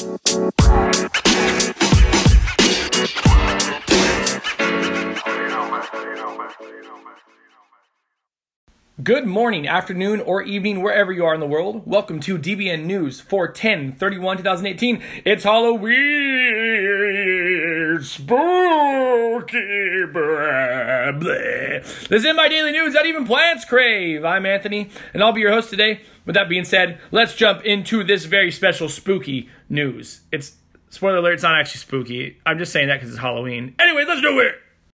Good morning, afternoon, or evening, wherever you are in the world. Welcome to DBN News for 10 31 2018. It's Halloween. Spooky. Blah, blah. This is my daily news that even plants crave. I'm Anthony, and I'll be your host today. With that being said, let's jump into this very special spooky news. It's spoiler alert, it's not actually spooky. I'm just saying that because it's Halloween. Anyways, let's do it.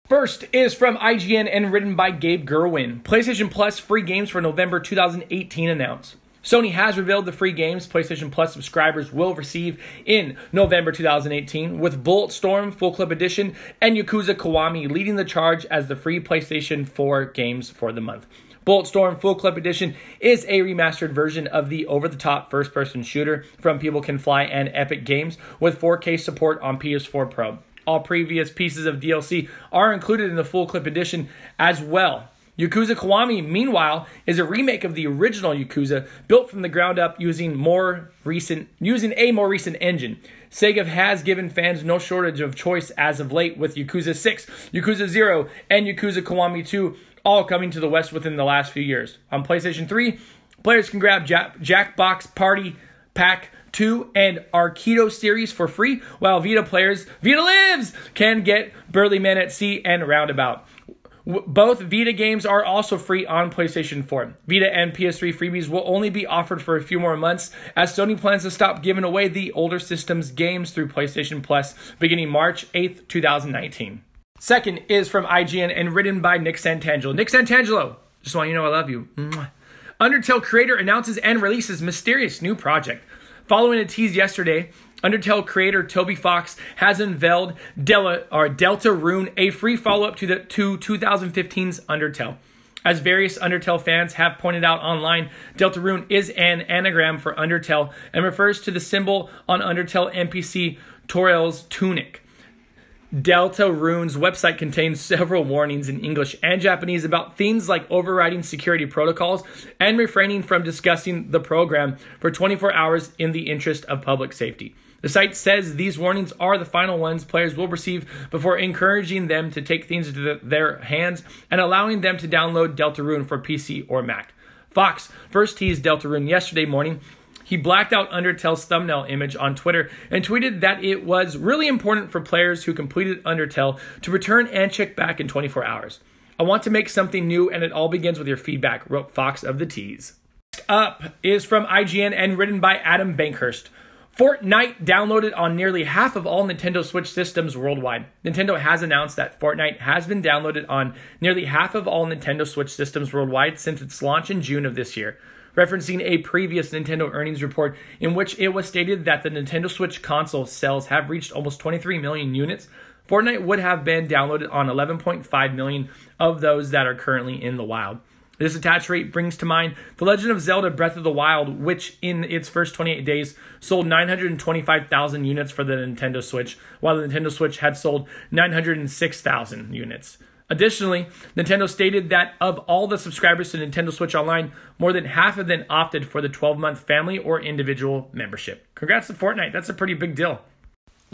First is from IGN and written by Gabe Gurwin. PlayStation Plus free games for November 2018 announced. Sony has revealed the free games PlayStation Plus subscribers will receive in November 2018, with Bulletstorm Full Clip Edition and Yakuza Kiwami leading the charge as the free PlayStation 4 games for the month. Bulletstorm Full Clip Edition is a remastered version of the over the top first person shooter from People Can Fly and Epic Games with 4K support on PS4 Pro. All previous pieces of DLC are included in the full clip edition as well. Yakuza Kiwami, meanwhile, is a remake of the original Yakuza, built from the ground up using more recent using a more recent engine. Sega has given fans no shortage of choice as of late, with Yakuza 6, Yakuza 0, and Yakuza Kiwami 2 all coming to the West within the last few years. On PlayStation 3, players can grab Jack- Jackbox Party Pack 2 and Arcade series for free, while Vita players, Vita Lives, can get Burly Man at Sea and Roundabout. Both Vita games are also free on PlayStation 4. Vita and PS3 freebies will only be offered for a few more months as Sony plans to stop giving away the older systems games through PlayStation Plus beginning March 8th, 2019. Second is from IGN and written by Nick Santangelo. Nick Santangelo, just want you to know I love you. Undertale creator announces and releases mysterious new project. Following a tease yesterday, Undertale creator Toby Fox has unveiled Dela, or Deltarune, a free follow-up to the to 2015's Undertale. As various Undertale fans have pointed out online, Deltarune is an anagram for Undertale and refers to the symbol on Undertale NPC Toriel's tunic. Deltarune's website contains several warnings in English and Japanese about things like overriding security protocols and refraining from discussing the program for 24 hours in the interest of public safety. The site says these warnings are the final ones players will receive before encouraging them to take things into the, their hands and allowing them to download Deltarune for PC or Mac. Fox first teased Deltarune yesterday morning he blacked out Undertale's thumbnail image on Twitter and tweeted that it was really important for players who completed Undertale to return and check back in 24 hours. I want to make something new and it all begins with your feedback, wrote Fox of the Tease. Up is from IGN and written by Adam Bankhurst. Fortnite downloaded on nearly half of all Nintendo Switch systems worldwide. Nintendo has announced that Fortnite has been downloaded on nearly half of all Nintendo Switch systems worldwide since its launch in June of this year referencing a previous Nintendo earnings report in which it was stated that the Nintendo Switch console sales have reached almost 23 million units. Fortnite would have been downloaded on 11.5 million of those that are currently in the wild. This attach rate brings to mind The Legend of Zelda Breath of the Wild, which in its first 28 days sold 925,000 units for the Nintendo Switch, while the Nintendo Switch had sold 906,000 units. Additionally, Nintendo stated that of all the subscribers to Nintendo Switch Online, more than half of them opted for the 12 month family or individual membership. Congrats to Fortnite, that's a pretty big deal.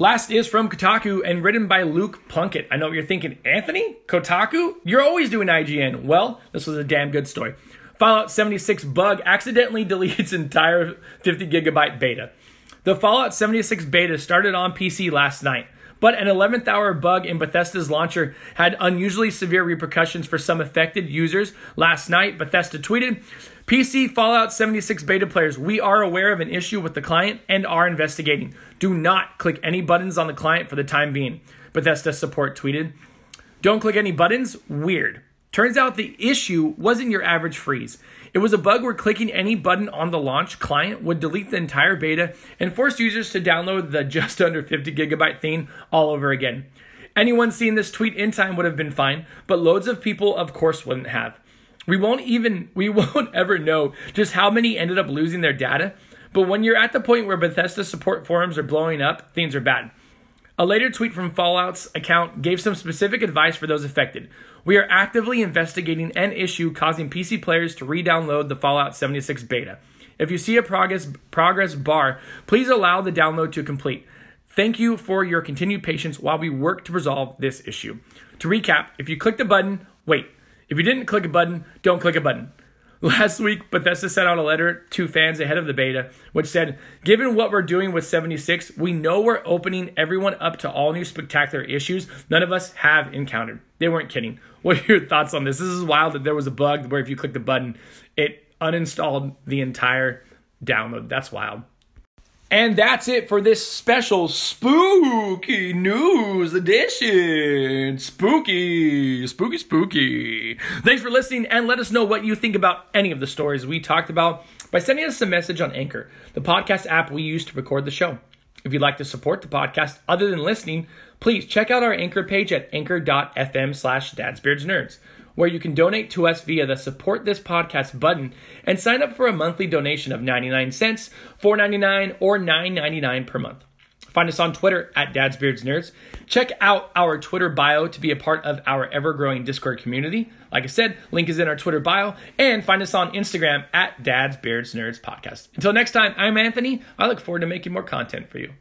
Last is from Kotaku and written by Luke Plunkett. I know what you're thinking, Anthony? Kotaku? You're always doing IGN. Well, this was a damn good story. Fallout 76 bug accidentally deletes entire 50 gigabyte beta. The Fallout 76 beta started on PC last night. But an 11th hour bug in Bethesda's launcher had unusually severe repercussions for some affected users. Last night, Bethesda tweeted PC Fallout 76 beta players, we are aware of an issue with the client and are investigating. Do not click any buttons on the client for the time being. Bethesda support tweeted. Don't click any buttons? Weird. Turns out the issue wasn't your average freeze. It was a bug where clicking any button on the launch client would delete the entire beta and force users to download the just under 50 gigabyte theme all over again. Anyone seeing this tweet in time would have been fine, but loads of people, of course, wouldn't have. We won't even, we won't ever know just how many ended up losing their data, but when you're at the point where Bethesda support forums are blowing up, things are bad. A later tweet from Fallout's account gave some specific advice for those affected. We are actively investigating an issue causing PC players to re download the Fallout 76 beta. If you see a progress progress bar, please allow the download to complete. Thank you for your continued patience while we work to resolve this issue. To recap, if you click the button, wait. If you didn't click a button, don't click a button. Last week, Bethesda sent out a letter to fans ahead of the beta, which said, Given what we're doing with 76, we know we're opening everyone up to all new spectacular issues none of us have encountered. They weren't kidding. What are your thoughts on this? This is wild that there was a bug where if you click the button, it uninstalled the entire download. That's wild. And that's it for this special spooky news edition. Spooky, spooky, spooky. Thanks for listening and let us know what you think about any of the stories we talked about by sending us a message on Anchor, the podcast app we use to record the show. If you'd like to support the podcast other than listening, please check out our Anchor page at anchor.fm slash dadsbeardsnerds where you can donate to us via the support this podcast button and sign up for a monthly donation of 99 cents, 4.99 or 9.99 per month. Find us on Twitter at Dad's Beards Nerds. Check out our Twitter bio to be a part of our ever growing Discord community. Like I said, link is in our Twitter bio. And find us on Instagram at Dad's Beards Nerds Podcast. Until next time, I'm Anthony. I look forward to making more content for you.